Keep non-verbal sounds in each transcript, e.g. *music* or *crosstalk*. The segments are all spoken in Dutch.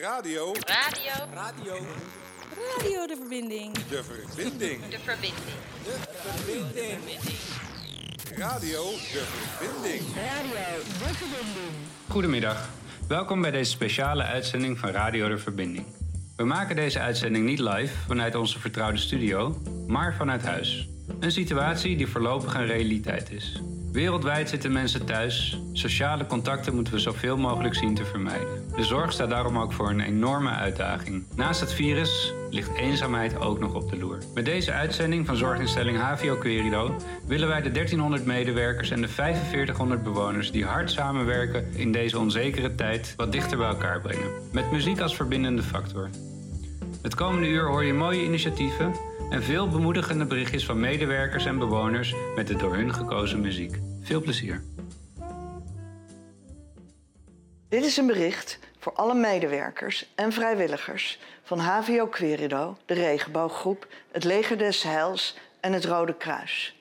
Radio. Radio. Radio. Radio de verbinding. De verbinding. De verbinding. De verbinding. Radio de verbinding. Radio de verbinding. Goedemiddag. Welkom bij deze speciale uitzending van Radio de Verbinding. We maken deze uitzending niet live vanuit onze vertrouwde studio, maar vanuit huis. Een situatie die voorlopig een realiteit is. Wereldwijd zitten mensen thuis. Sociale contacten moeten we zoveel mogelijk zien te vermijden. De zorg staat daarom ook voor een enorme uitdaging. Naast het virus ligt eenzaamheid ook nog op de loer. Met deze uitzending van zorginstelling HVO Querido willen wij de 1300 medewerkers en de 4500 bewoners die hard samenwerken in deze onzekere tijd wat dichter bij elkaar brengen. Met muziek als verbindende factor. Het komende uur hoor je mooie initiatieven en veel bemoedigende berichtjes van medewerkers en bewoners met de door hun gekozen muziek. Veel plezier. Dit is een bericht voor alle medewerkers en vrijwilligers van HVO Querido, de Regenbooggroep, het Leger des Heils en het Rode Kruis.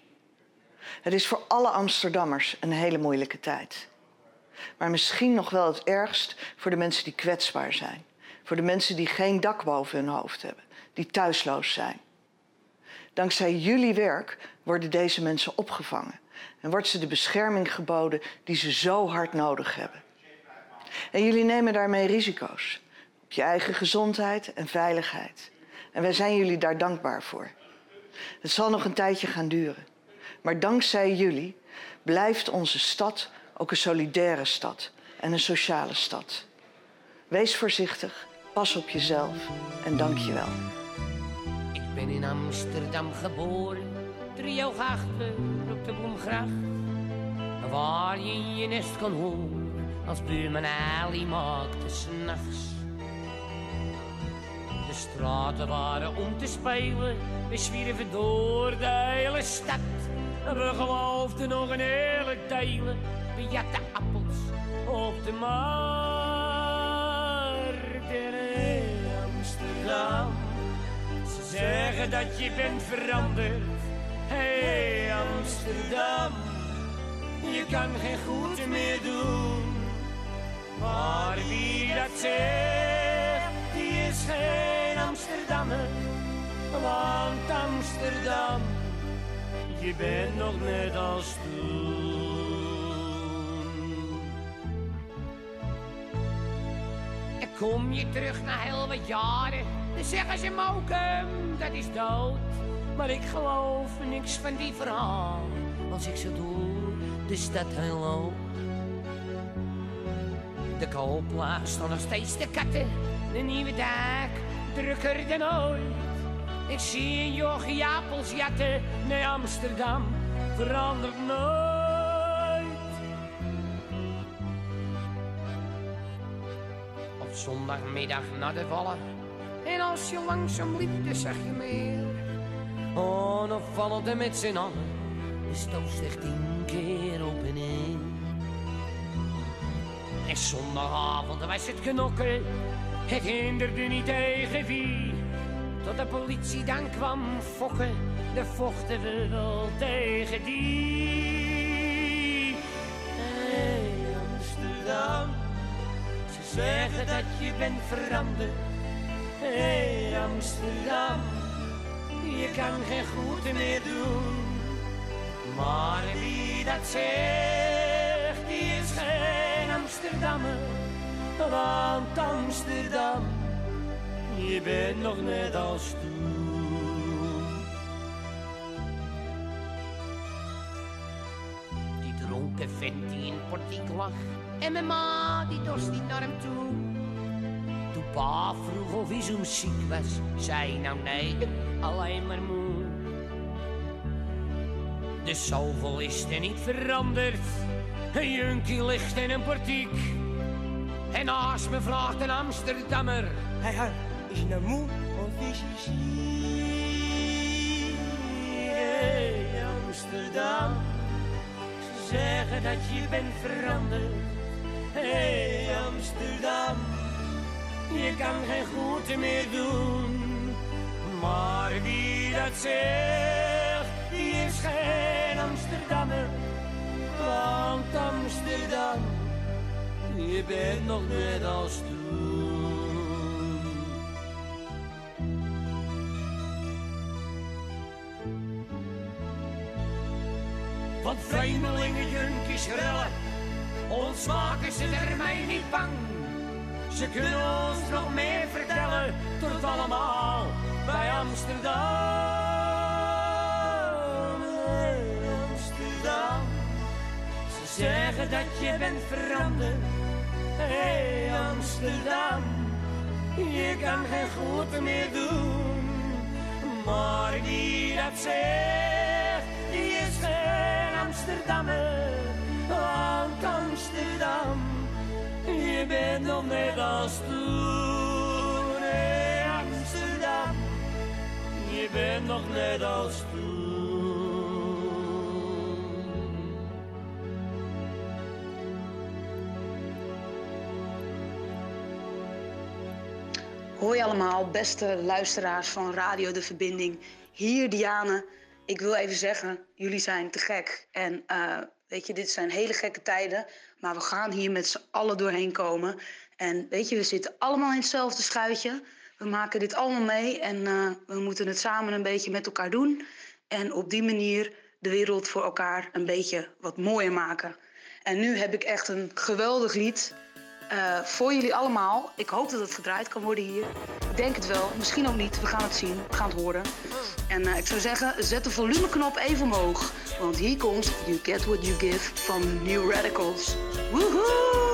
Het is voor alle Amsterdammers een hele moeilijke tijd. Maar misschien nog wel het ergst voor de mensen die kwetsbaar zijn. Voor de mensen die geen dak boven hun hoofd hebben, die thuisloos zijn. Dankzij jullie werk worden deze mensen opgevangen en wordt ze de bescherming geboden die ze zo hard nodig hebben. En jullie nemen daarmee risico's op je eigen gezondheid en veiligheid. En wij zijn jullie daar dankbaar voor. Het zal nog een tijdje gaan duren. Maar dankzij jullie blijft onze stad ook een solidaire stad en een sociale stad. Wees voorzichtig, pas op jezelf en dank je wel. Ik ben in Amsterdam geboren, driehoog achter op de Bloemgracht. Waar je in je nest kon horen als buurman Ali maakte s'nachts. De straten waren om te spelen, we zwierven door de hele stad. En we geloofden nog een hele delen, we jatten appels op de markt in Amsterdam. Ze zeggen dat je bent veranderd, hey Amsterdam. Je kan geen goed meer doen. Maar wie dat zegt, die is geen Amsterdammer. Want Amsterdam, je bent nog net als toen. En kom je terug na heel wat jaren, dan zeggen ze Mokum, dat is dood. Maar ik geloof niks van die verhaal, als ik zo door de stad heen loop. De koopplaats staan nog steeds de katten. De nieuwe dak drukker dan ooit. Ik zie een jochie jatten. Nee, Amsterdam verandert nooit. Op zondagmiddag naar de vallen. En als je langzaam liep, dan zag je meer. Oh, dan vallen er met z'n allen. De stoot slecht tien keer op en neer. En zondagavond was het knokken. Het hinderde niet tegen wie. Tot de politie dan kwam fokken. Dan vochten we wel tegen die. Hey Amsterdam. Ze zeggen dat je bent veranderd. Hey Amsterdam. Je kan geen goed meer doen. Maar wie dat zegt, die is geen Amsterdammer. Want Amsterdam, je bent nog net als toen. Die dronken vent die in portiek lag. En mijn ma, die dorst niet naar hem toe. Pa vroeg of hij zo ziek was, zei nou nee, alleen maar moe. De zoveel is er niet veranderd. Een junkie ligt in een portiek. En naast me vraagt een Amsterdammer. Hij hij is nou moe of is je ziek? Hey Amsterdam, ze zeggen dat je bent veranderd. Hey Amsterdam, je kan geen groeten meer doen. Maar wie dat zegt, die is geen Amsterdammer. Want Amsterdam, je bent nog net als toen. Want vreemdelingen, junkies, rellen, ons maken ze er mij niet bang ze kunnen ons nog meer vertellen, tot allemaal bij Amsterdam. Amsterdam. Ze zeggen dat je bent veranderd. Hey Amsterdam, je kan geen goed meer doen. Maar die dat zegt, die is geen Amsterdammer. Want Amsterdam, je bent nog net als toen. Amsterdam, je bent nog net als toen. Hoi allemaal, beste luisteraars van Radio De Verbinding. Hier Diane. Ik wil even zeggen, jullie zijn te gek. En eh, weet je, dit zijn hele gekke tijden. Maar we gaan hier met z'n allen doorheen komen. En weet je, we zitten allemaal in hetzelfde schuitje. We maken dit allemaal mee en eh, we moeten het samen een beetje met elkaar doen. En op die manier de wereld voor elkaar een beetje wat mooier maken. En nu heb ik echt een geweldig lied eh, voor jullie allemaal. Ik hoop dat het gedraaid kan worden hier. Ik denk het wel, misschien ook niet. We gaan het zien, we gaan het horen. En eh, ik zou zeggen, zet de volumeknop even omhoog. Want hier komt You Get What You Give van New Radicals. Woehoe!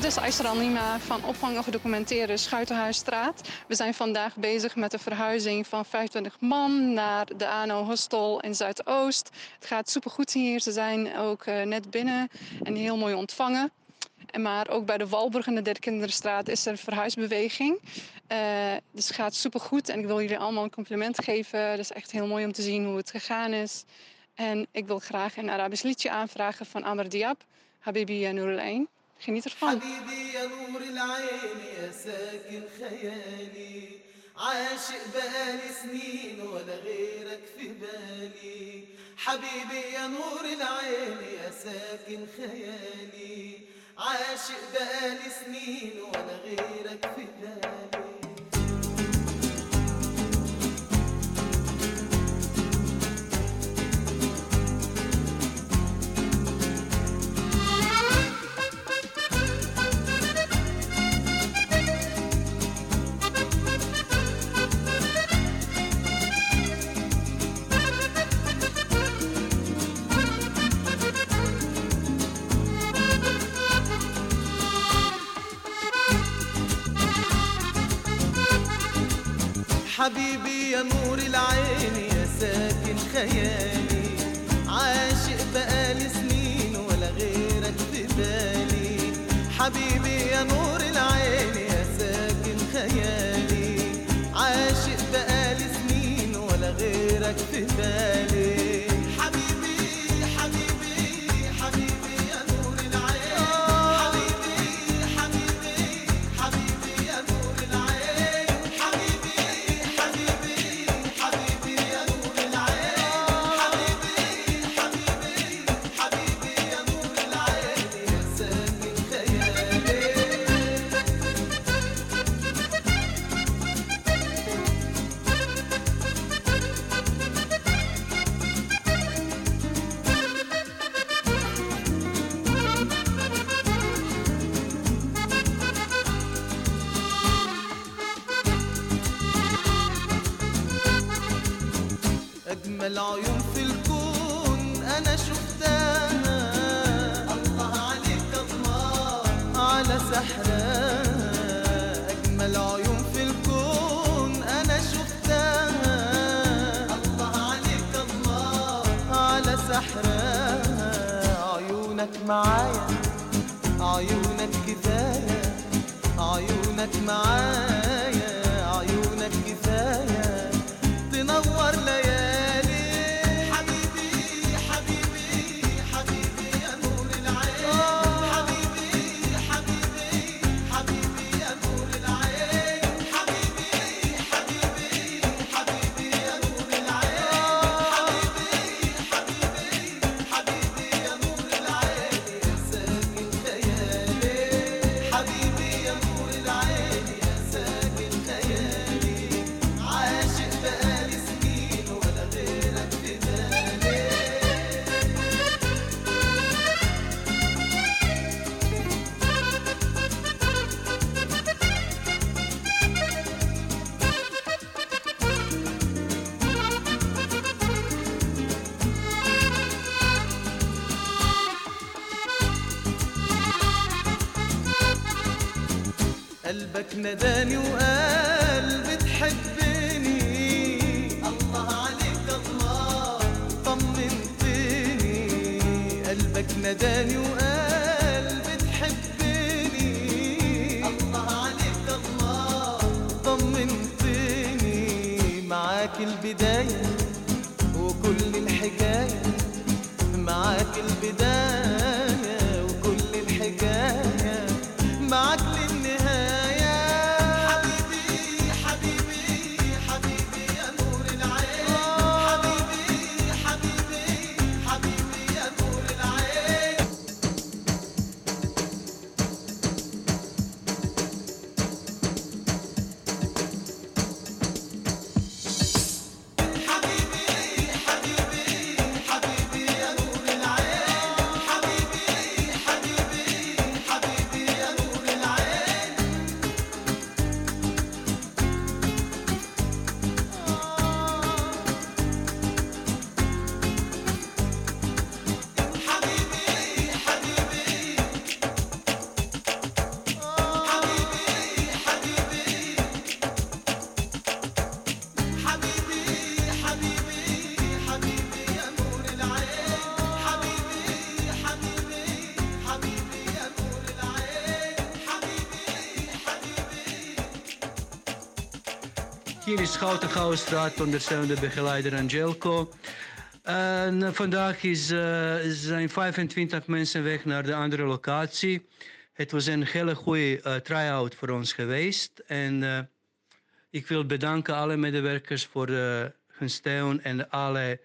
Dit is Aysra Nima van opvang en gedocumenteerde Schuitenhuisstraat. We zijn vandaag bezig met de verhuizing van 25 man naar de ANO Hostel in Zuidoost. Het gaat supergoed hier. Ze zijn ook eh, net binnen en heel mooi ontvangen. En maar ook bij de Walburg en de Derde Kinderstraat is er verhuisbeweging. Eh, dus het gaat supergoed en ik wil jullie allemaal een compliment geven. Het is echt heel mooi om te zien hoe het gegaan is. En ik wil graag een Arabisch liedje aanvragen van Amr Diab, Habibi ya Noor Geniet ervan. حبيبي يا نور العين يا ساكن خيالي. عاشق بقالي سنين ولا غيرك في بالي. حبيبي يا نور العين يا ساكن خيالي. عاشق بقالي سنين ولا غيرك في بالي. حبيبي يا نور العين يا ساكن خيالي. عاشق بقالي سنين ولا غيرك في بالي. حبيبي يا نور قلبك نداني وقال بتحبني. الله عليك الله. طمنتني. قلبك نداني وقال بتحبني. الله عليك الله. طمنتني. معاك البداية. Hier is Schouten Gouwstraat, ondersteunende begeleider Angelco. En eh, vandaag is, eh, zijn 25 mensen weg naar de andere locatie. Het was een hele goede eh, try-out voor ons geweest. En eh, ik wil bedanken alle medewerkers voor hun steun en alle,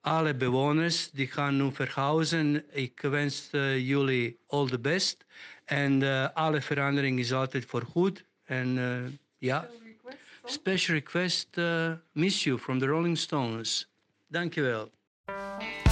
alle bewoners die gaan nu verhuizen. Ik wens jullie all the best. En alle verandering is altijd voor goed. En ja, special request, eh, Miss You from the Rolling Stones. Thank you, Dankjewel.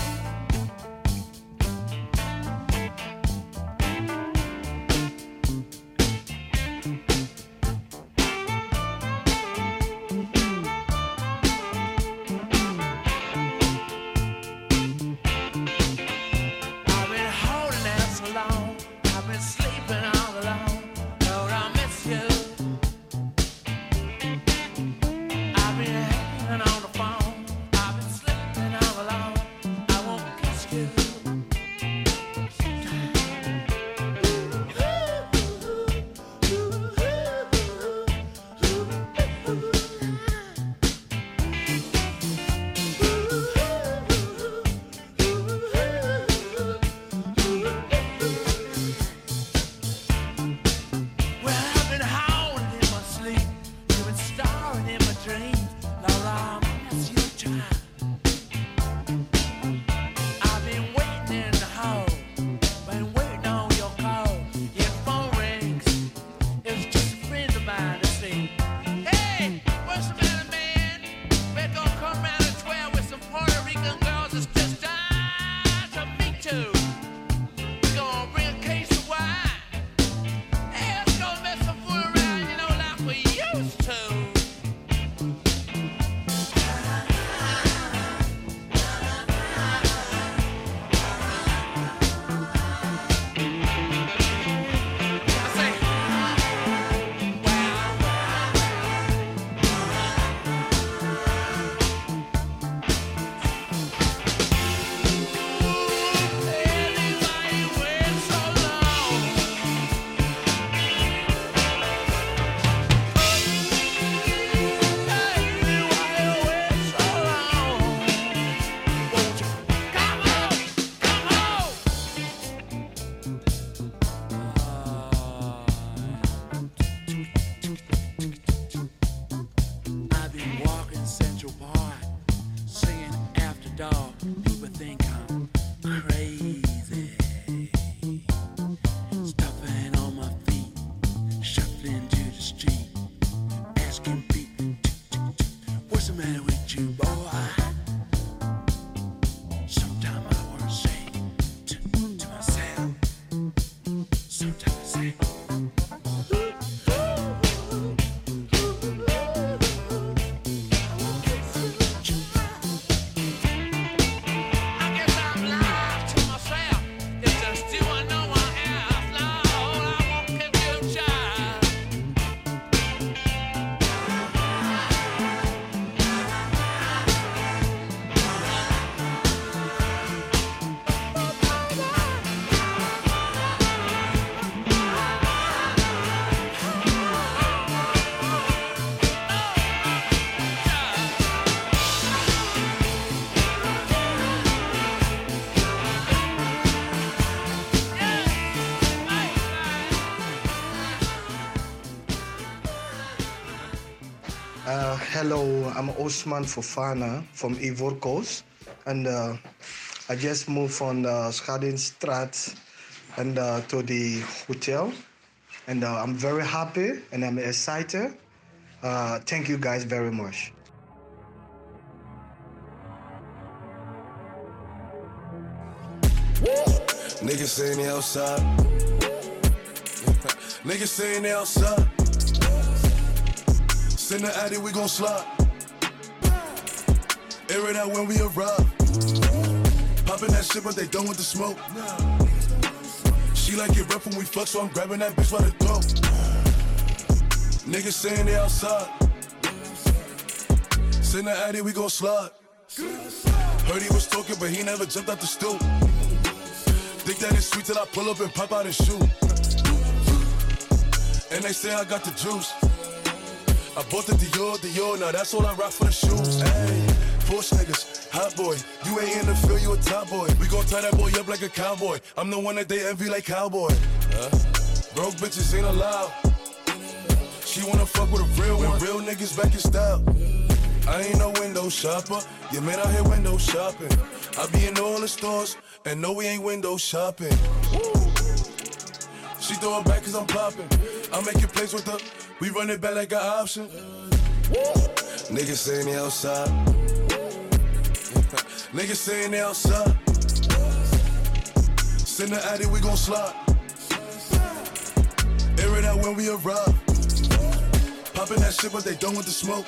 Hello, I'm Osman Fofana from Ivory Coast, and uh, I just moved from uh, Schadenstraat and uh, to the hotel, and uh, I'm very happy and I'm excited. Uh, thank you guys very much. Niggas saying they outside. Niggas saying they outside. Send the addy, we gon' slide. Air it out when we arrive. Popping that shit, but they done with the smoke. She like it rough when we fuck, so I'm grabbing that bitch by the throat. Niggas saying they outside. Send the addy, we gon' slide. Heard he was talking, but he never jumped out the stoop. Think that it's sweet till I pull up and pop out and shoot. And they say I got the juice. I bought the Dior, Dior, now that's all I rock for the shoes. Porsche niggas, hot boy. You ain't in the field, you a top boy. We gon' tie that boy up like a cowboy. I'm the one that they envy like cowboy. Huh? Broke bitches ain't allowed. She wanna fuck with a real one. Real niggas back in style. I ain't no window shopper. Yeah, man, out here window shopping. I be in all the stores, and no, we ain't window shopping. She throw it back cause I'm popping. I make it plays with her. We run it back like an option. Niggas saying they outside. Niggas saying they outside. Send the addy, we gon' slide. Air it out when we arrive. Popping that shit, but they done with the smoke.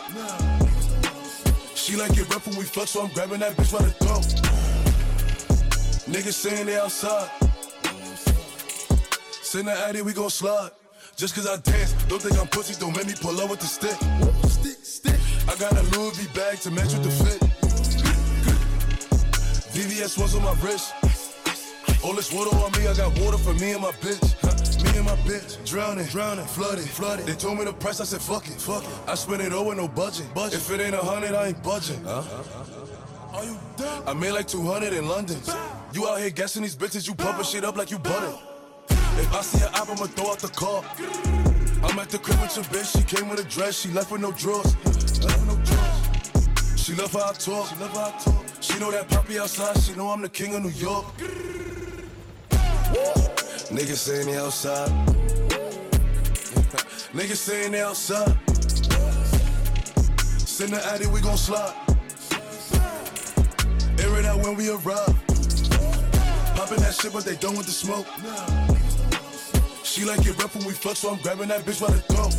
She like it rough when we fuck, so I'm grabbing that bitch by the throat. Niggas saying they outside. Send the addy, we gon' slide. Just cause I dance, don't think I'm pussy, don't make me pull up with the stick. Stick, stick. I got a Louis V bag to match with the fit. VVS was on my wrist. All this water on me, I got water for me and my bitch. Me and my bitch, drowning, drowning, flooded, flooded. They told me the price, I said fuck it, fuck it. I spent it all with no budget, budget. If it ain't a hundred, I ain't budging. Huh? Are you dumb? I made like 200 in London. You out here guessing these bitches, you pumping shit up like you butter. If I see her out, I'ma throw out the car. I'm at the crib with your bitch, she came with a dress, she left with no drawers. Left with no drawers. She love how I talk, she love how I talk. She know that poppy outside, she know I'm the king of New York. Niggas saying they outside. Niggas saying they outside. Send the addy, we gon' slide. Air it out when we arrive. Popping that shit, but they done with the smoke. She like it rough when we fuck, so I'm grabbing that bitch by the throat.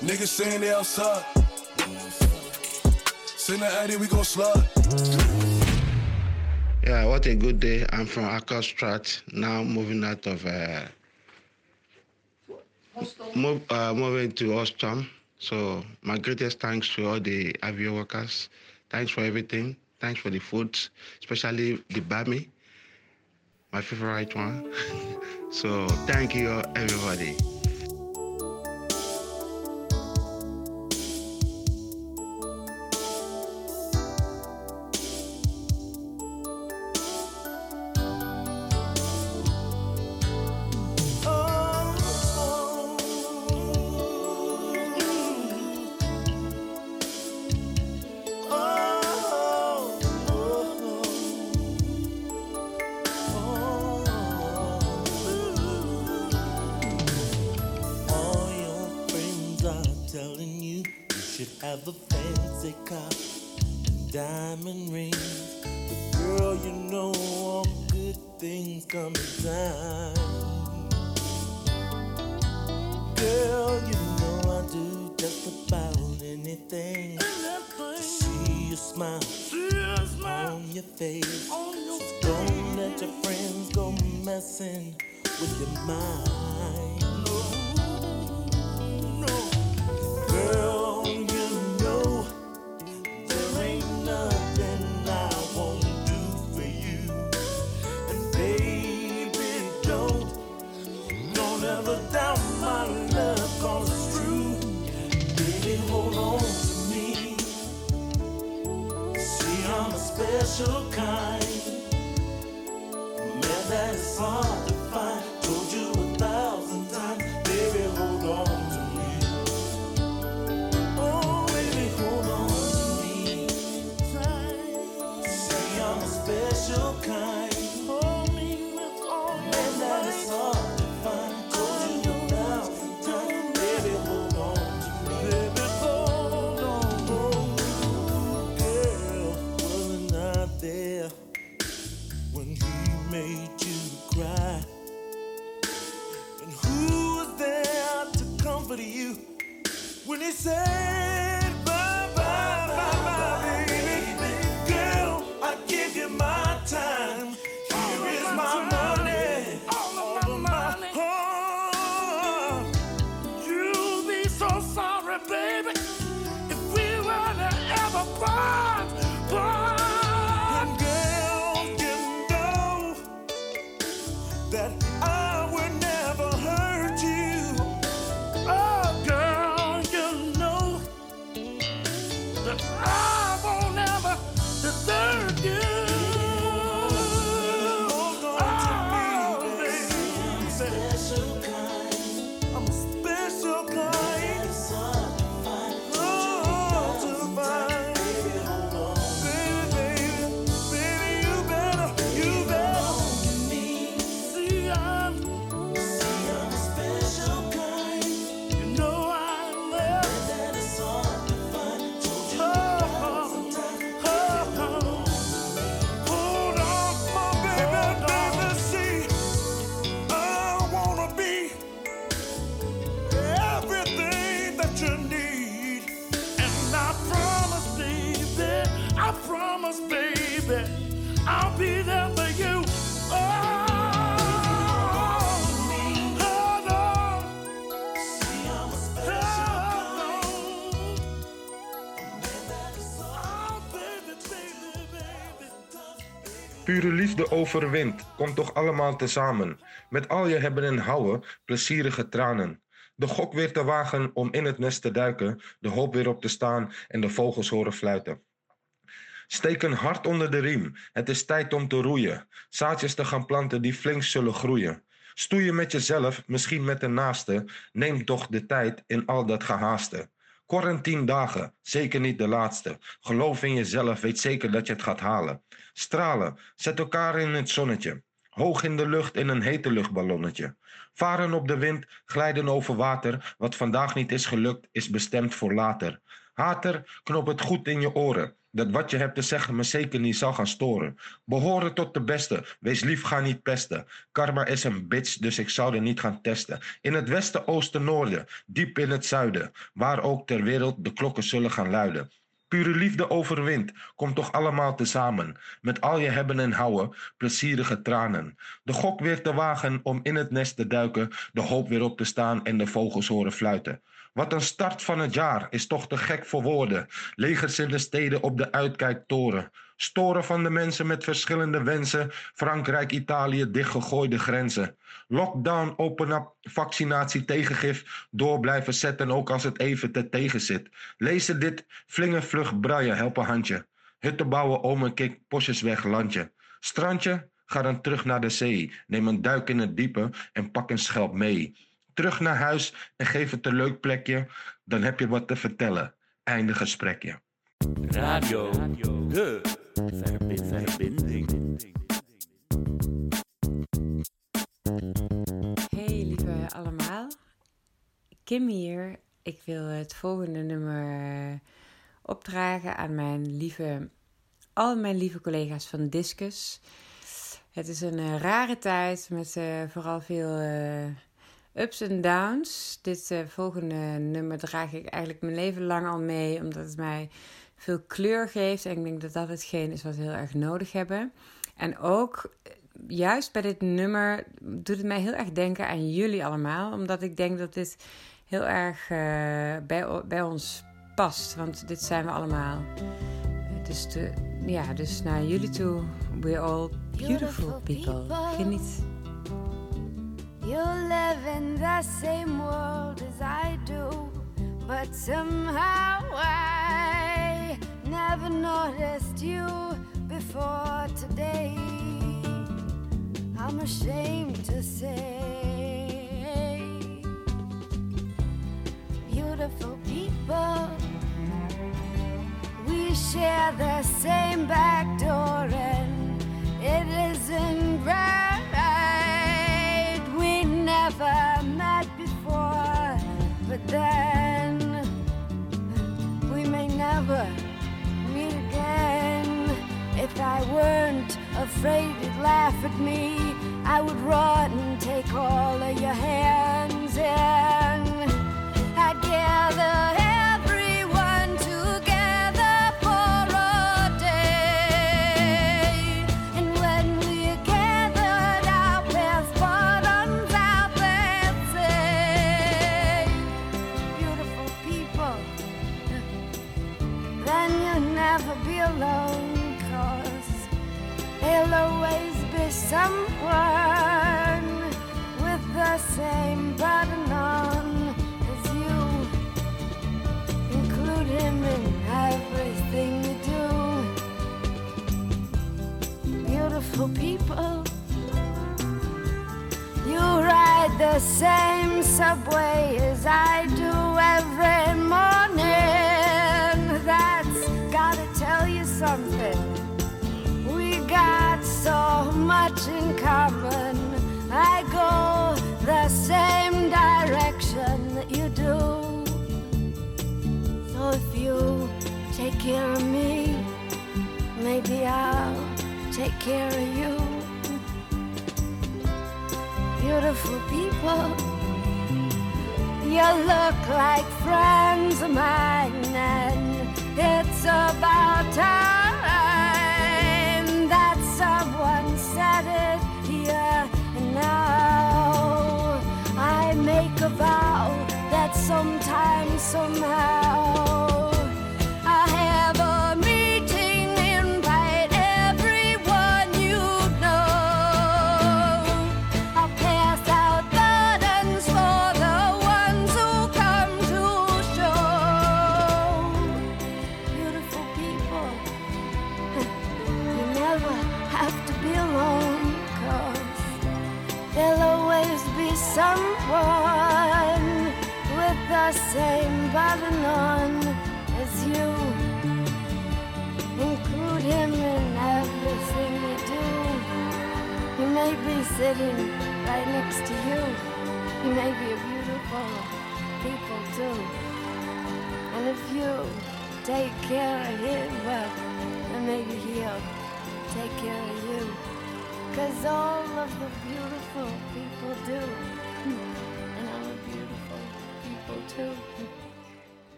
Niggas saying they outside. Send we gon' slide. Yeah, what a good day. I'm from Akostrat, now moving out of, uh, move, uh, moving to Ostom. So my greatest thanks to all the Avio workers. Thanks for everything. Thanks for the food, especially the Bami, my favorite one. *laughs* so thank you, everybody. Special kind. Man, that is hard say liefde overwint, komt toch allemaal tezamen. Met al je hebben en houden, plezierige tranen. De gok weer te wagen om in het nest te duiken, de hoop weer op te staan en de vogels horen fluiten. Steek een hart onder de riem, het is tijd om te roeien. Zaadjes te gaan planten die flink zullen groeien. Stoeien met jezelf, misschien met de naaste, neem toch de tijd in al dat gehaaste. Quarantine dagen, zeker niet de laatste. Geloof in jezelf, weet zeker dat je het gaat halen. Stralen, zet elkaar in het zonnetje. Hoog in de lucht in een hete luchtballonnetje. Varen op de wind, glijden over water. Wat vandaag niet is gelukt, is bestemd voor later. Hater, knop het goed in je oren. Dat wat je hebt te zeggen me zeker niet zal gaan storen. Behoren tot de beste, wees lief, ga niet pesten. Karma is een bitch, dus ik zou er niet gaan testen. In het westen, oosten, noorden, diep in het zuiden. Waar ook ter wereld de klokken zullen gaan luiden. Pure liefde overwint, komt toch allemaal tezamen. Met al je hebben en houden, plezierige tranen. De gok weer te wagen om in het nest te duiken, de hoop weer op te staan en de vogels horen fluiten. Wat een start van het jaar is toch te gek voor woorden. Legers in de steden op de uitkijktoren. Storen van de mensen met verschillende wensen. Frankrijk, Italië, dichtgegooide grenzen. Lockdown, open up, vaccinatie, tegengif. Door blijven zetten, ook als het even te tegen zit. Lezen dit, flingen vlug braaien, help een handje. Hutten bouwen, om een kik, weg, landje. Strandje, ga dan terug naar de zee. Neem een duik in het diepe en pak een schelp mee. Terug naar huis en geef het een leuk plekje. Dan heb je wat te vertellen. Einde gesprekje. Radio, de verbi- verbinding. Hey lieve allemaal, Kim hier. Ik wil het volgende nummer opdragen aan mijn lieve, al mijn lieve collega's van Discus. Het is een eh, rare tijd met eh, vooral veel eh, ups en downs. Dit eh, volgende nummer draag ik eigenlijk mijn leven lang al mee, omdat het mij veel kleur geeft. En ik denk dat dat hetgeen is wat we heel erg nodig hebben. En ook eh, juist bij dit nummer doet het mij heel erg denken aan jullie allemaal. Omdat ik denk dat dit heel erg eh, bij, bij ons past. Want dit zijn we allemaal. Dus, de, ja, dus naar jullie toe. We're all beautiful people. Geniet. You live in the same world as I do, but somehow I never noticed you before today. I'm ashamed to say, beautiful people, we share the same back door, and it isn't right. Never met before, but then we may never meet again. If I weren't afraid you'd laugh at me, I would run and take all of your hands someone with the same button on as you. Include him in everything you do. Beautiful people, you ride the same subway as I do every I go the same direction that you do. So if you take care of me, maybe I'll take care of you. Beautiful people, you look like friends of mine, and it's about time find somehow.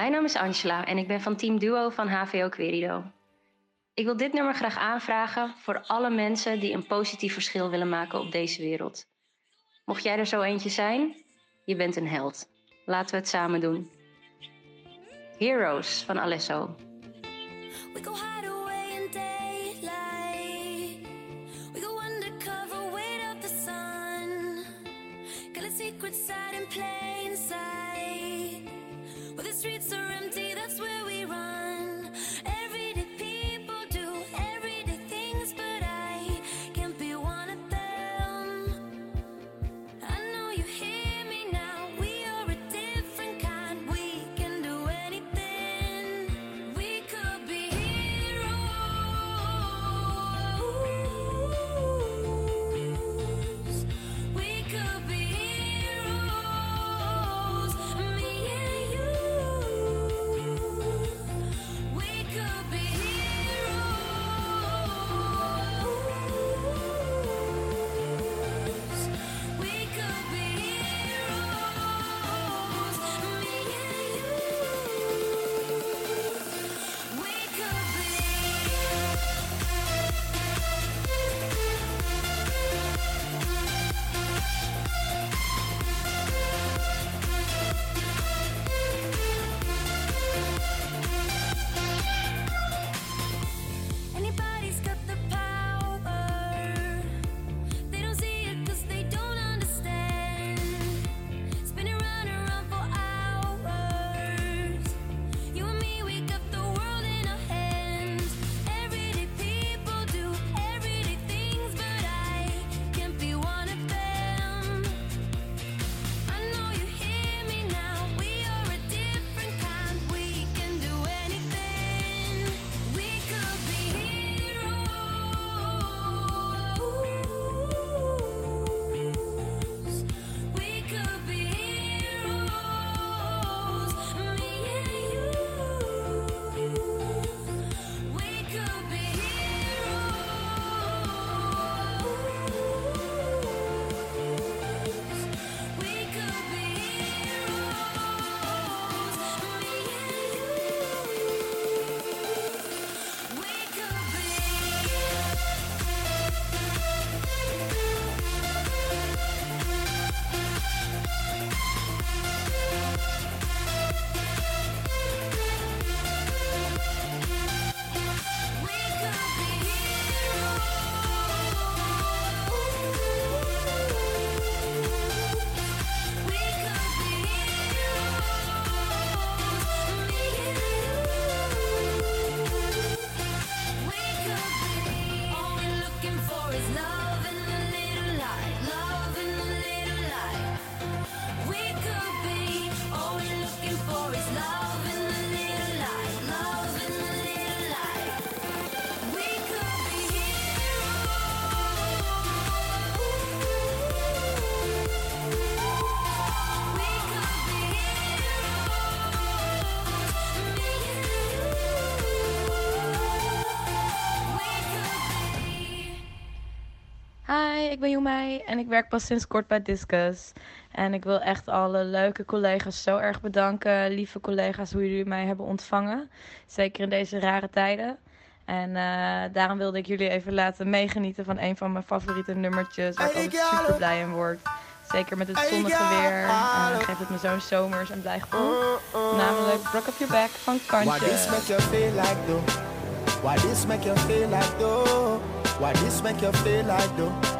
Mijn naam is Angela en ik ben van Team Duo van HVO Querido. Ik wil dit nummer graag aanvragen voor alle mensen die een positief verschil willen maken op deze wereld. Mocht jij er zo eentje zijn, je bent een held. Laten we het samen doen. Heroes van Alesso. Ik ben Joemai en ik werk pas sinds kort bij Discus. En ik wil echt alle leuke collega's zo erg bedanken. Lieve collega's, hoe jullie mij hebben ontvangen. Zeker in deze rare tijden. En eh, daarom wilde ik jullie even laten meegenieten van een van mijn favoriete nummertjes. Waar ik altijd super blij in word. Zeker met het zonnige weer. eh, geeft het me zo'n zomers en blij gevoel. Namelijk Rock Up Your Back van Why Kantje. this make you feel like though? Why this make you feel like though? Why this make you feel like though?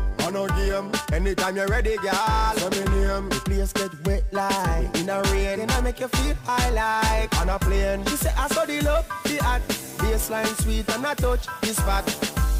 No game. Anytime you're ready, girl. So me name. The place get wet like in a rain. Then I make you feel high like on a plane. She say I saw the love, the hot. Baseline sweet and I touch the spot.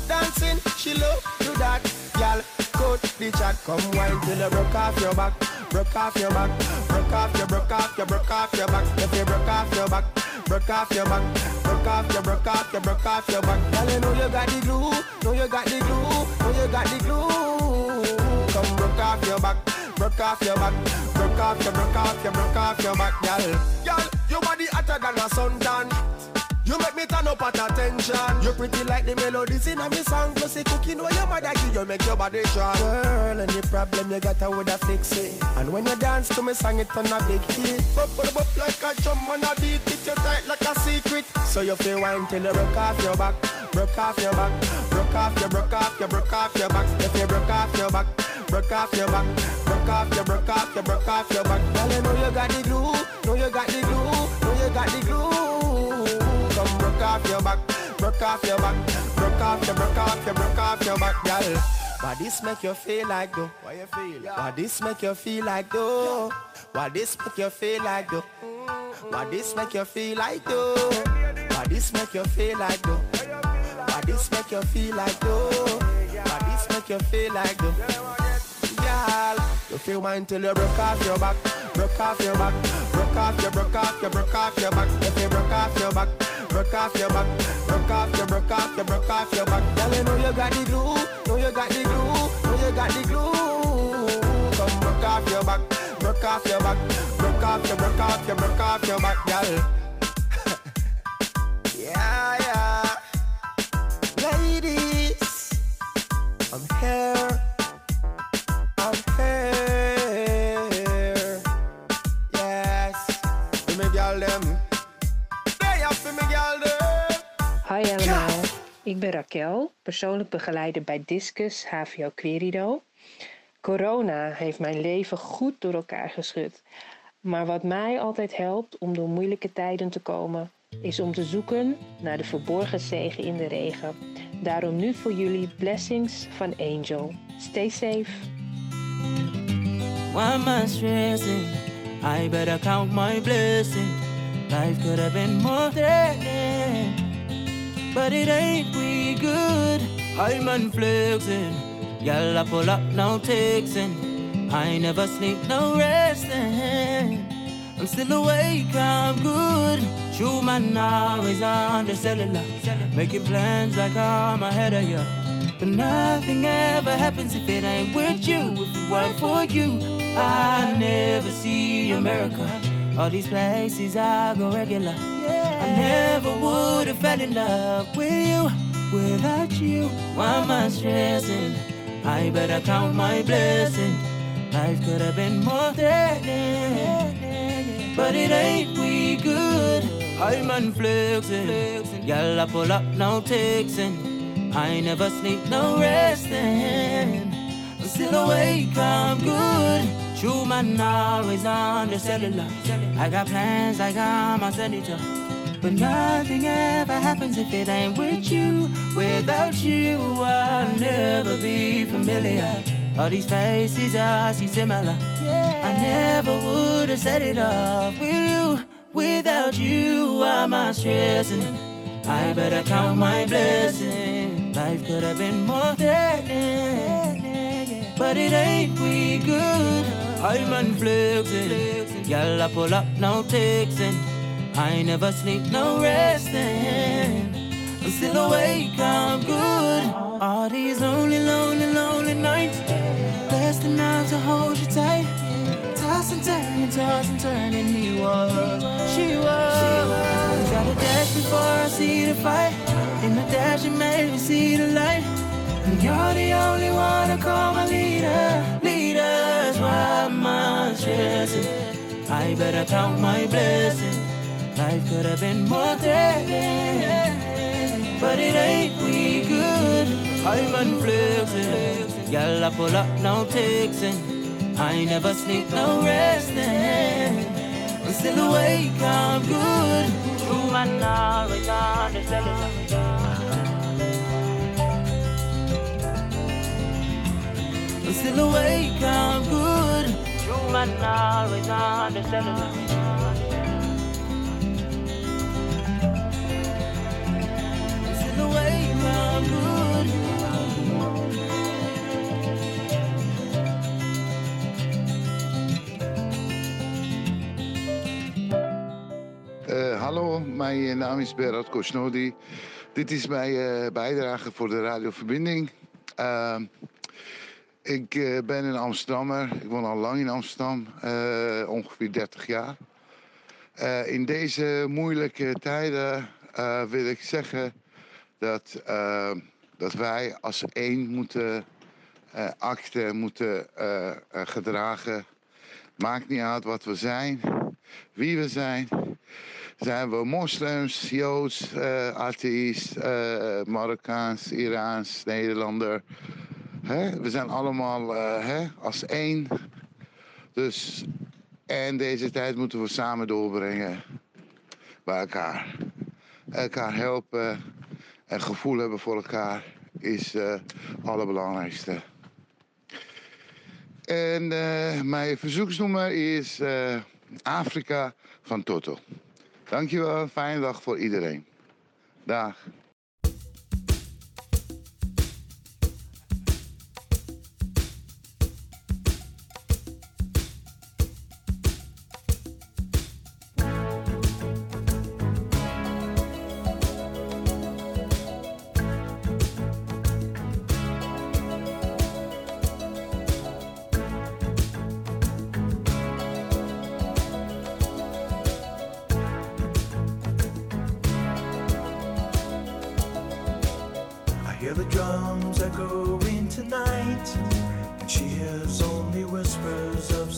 Dancing, she love do that. Girl, cut the chat. Come wine till you broke off your back. Broke off your back. Broke off your, broke off your, broke off your back. If you broke off your back. Broke off your back, broke off your, broke off your, broke off your back. Girl, you know you got the glue, know you got the glue, know you got the glue. Come broke off your back, broke off your back, broke off your, broke off your, broke off your back, girl. Girl, your body hotter than a suntan. You make me turn up at attention. You pretty like the melodies in a me song. Plus the cooking where your mother give you make your body strong. Girl, any problem you got, I woulda fix it. And when you dance to me song, it on a big hit. Bop, bop like a drum on a beat. It you tight like a secret. So you feel wine till you broke off your back, broke off your back, broke off your, broke off your, broke off your back. If you broke off your back, broke off your back, broke off your, broke off your, broke off your back. Girl, you know you got the glue, know you got the glue, know you got the glue. Broke off your back, broke off your back, broke off your, broke off your, broke off your back, girl. Why this make you feel like though? Why you feel? Why this make you feel like though? Why this make you feel like though? Why this make you feel like though? Why this make you feel like though? Why this make you feel like though? Why this make you feel like though? Girl, you feel mine till you broke off your back, broke off your back, broke off your, broke off your, broke off your back. If you broke off your back, broke off your back, broke off your, broke off your, broke off your back. Girl, you know you got the glue, know you got the glue, know you got the glue. Come broke off your back, broke off your back, broke off your, broke off your, broke off your back, girl. yeah, yeah. Ladies, I'm here. Ik ben Raquel, persoonlijk begeleider bij Discus HVO Querido. Corona heeft mijn leven goed door elkaar geschud. Maar wat mij altijd helpt om door moeilijke tijden te komen, is om te zoeken naar de verborgen zegen in de regen. Daarom nu voor jullie Blessings van Angel. Stay safe. Why am I? I better count my blessings. Life could have been more threatening, but it ain't we good. I'm unflexing, y'all I pull up no texting. I never sleep, no resting. I'm still awake, I'm good. True man always on the cellular, making plans like I'm ahead of you. But nothing ever happens if it ain't with you. If it weren't for you, I never see America. All these places I go regular. Yeah. I never would have fell in love with you without you. Why am I stressing? I better count my blessings. Life could have been more threatening, but it ain't we good. I'm unflexing, y'all I pull up no texting. I never sleep, no resting. I'm still awake, I'm good. True man always on the cellular. I got plans, I got my senator. But nothing ever happens if it ain't with you. Without you, I'll never be familiar. All these faces are see similar. I never would have set it off with you. Without you, why am I stressing? I better count my blessings. Life could have been more threatening, but it ain't we good. I'm unflexing, y'all I pull up no texting. I never sleep, no resting. I'm still awake, I'm good. All these lonely, lonely, lonely nights. Best enough to hold you tight. Toss and turn, toss and turn, and he was, she was. Gotta dash before I see the fight. In the dash, you made me see the light. And you're the only one to call my leader. Leaders, why am I? Better count my blessings. Life could have been more threatening, but it ain't we good. I'm unflexing, y'all I pull up no texting. I never sleep, no resting. I'm still awake, I'm good. True man, always on the cellular. still awake, I'm good. You might not always understand it. Still awake, I'm good. Eh, hallo, mijn naam is Berat Kosnodi. Dit is mijn eh, bijdrage voor de radioverbinding. Ehm, ik eh, ben een Amsterdammer. Ik woon al lang in Amsterdam, eh, ongeveer 30 jaar. Eh, in deze moeilijke tijden wil ik zeggen dat, dat wij als één moeten acten, moeten gedragen. Maakt niet uit wat we zijn, wie we zijn. Zijn we moslims, joods, atheïst, Marokkaans, Iraans, Nederlander. We zijn allemaal eh, als één. Dus, en deze tijd moeten we samen doorbrengen bij elkaar. Elkaar helpen en gevoel hebben voor elkaar is eh, het allerbelangrijkste. En eh, mijn verzoeksnummer is Afrika van Toto. Dankjewel, fijne dag voor iedereen. Dag.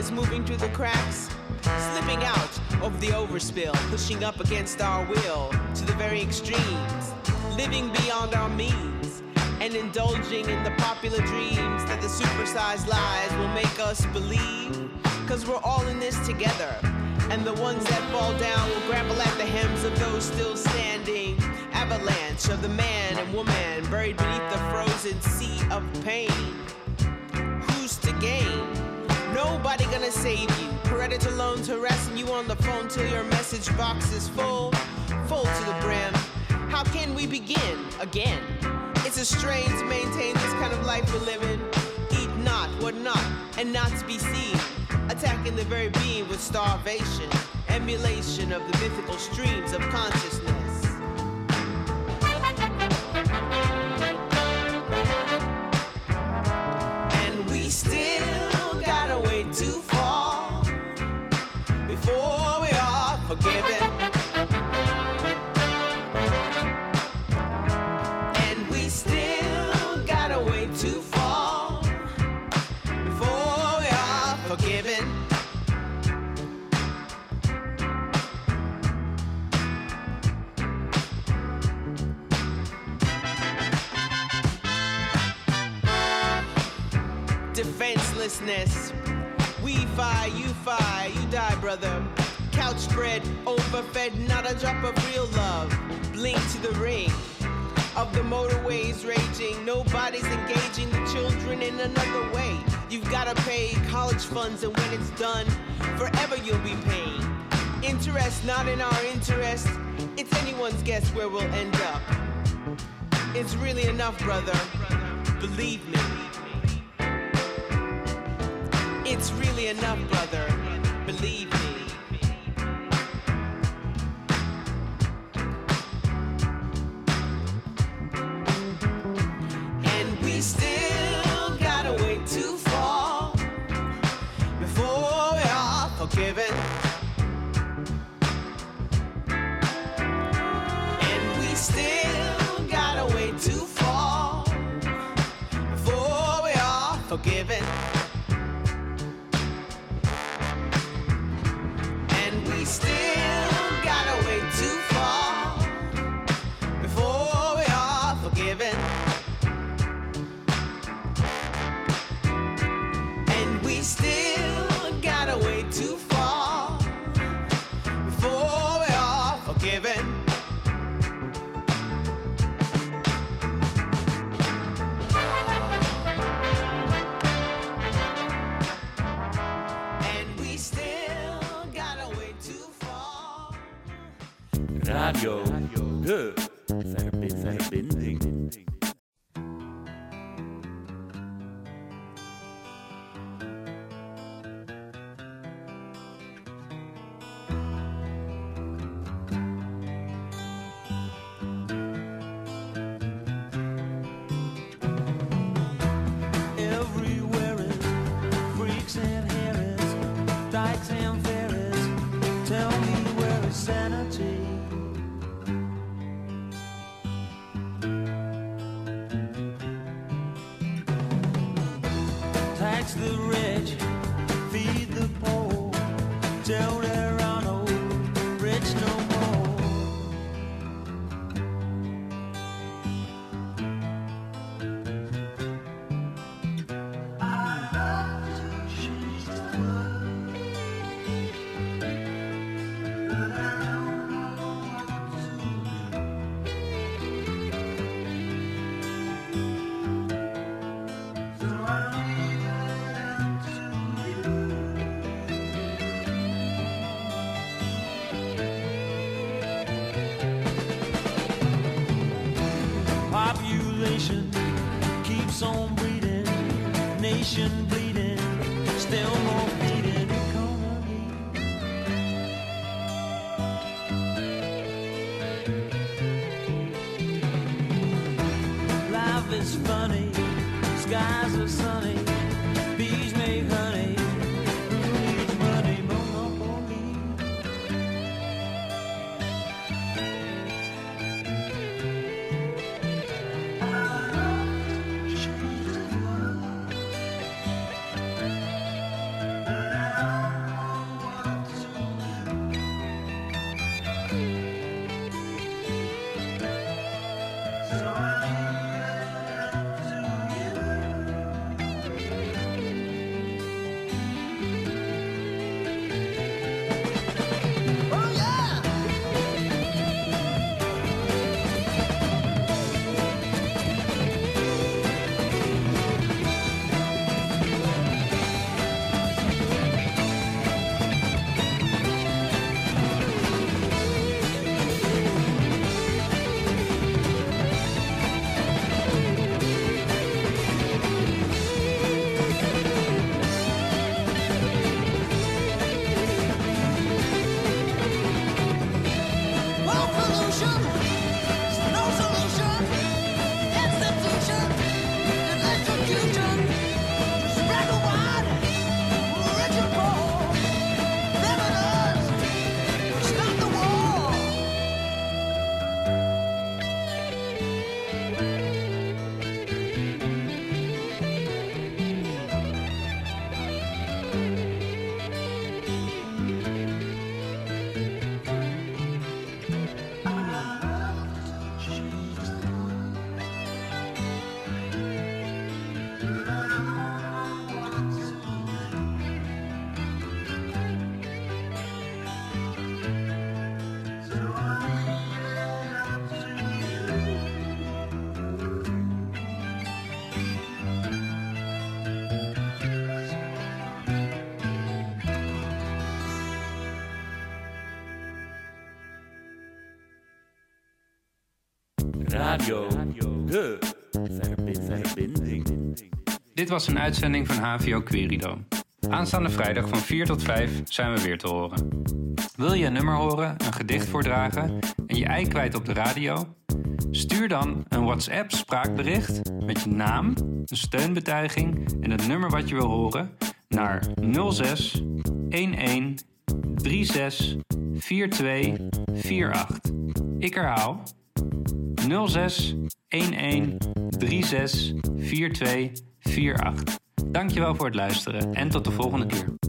Is moving through the cracks, slipping out of the overspill, pushing up against our will to the very extremes, living beyond our means, and indulging in the popular dreams that the supersized lies will make us believe. Cause we're all in this together. And the ones that fall down will grapple at the hems of those still standing. Avalanche of the man and woman buried beneath the frozen sea of pain. Who's to gain? Nobody gonna save you. Predator loans harassing you on the phone till your message box is full, full to the brim. How can we begin again? It's a strain to maintain this kind of life we're living. Eat not, what not, and not to be seen. Attacking the very being with starvation, emulation of the mythical streams of consciousness. Before we are forgiven. And we still gotta wait to fall before we are forgiven. Defenselessness. You die, brother. Couch spread, overfed, not a drop of real love. Blink to the ring of the motorways raging. Nobody's engaging the children in another way. You've gotta pay college funds, and when it's done, forever you'll be paying. Interest not in our interest. It's anyone's guess where we'll end up. It's really enough, brother. Believe me. It's really enough, brother. Believe me. ocean Radio, de. Dit was een uitzending van HVO Querido. Aanstaande vrijdag van 4 tot 5 zijn we weer te horen. Wil je een nummer horen, een gedicht voordragen en je ei kwijt op de radio? Stuur dan een WhatsApp spraakbericht met je naam, een steunbetuiging en het nummer wat je wil horen naar 06 11 36 42 48. Ik herhaal 06 11 36 42 48. Dankjewel voor het luisteren en tot de volgende keer.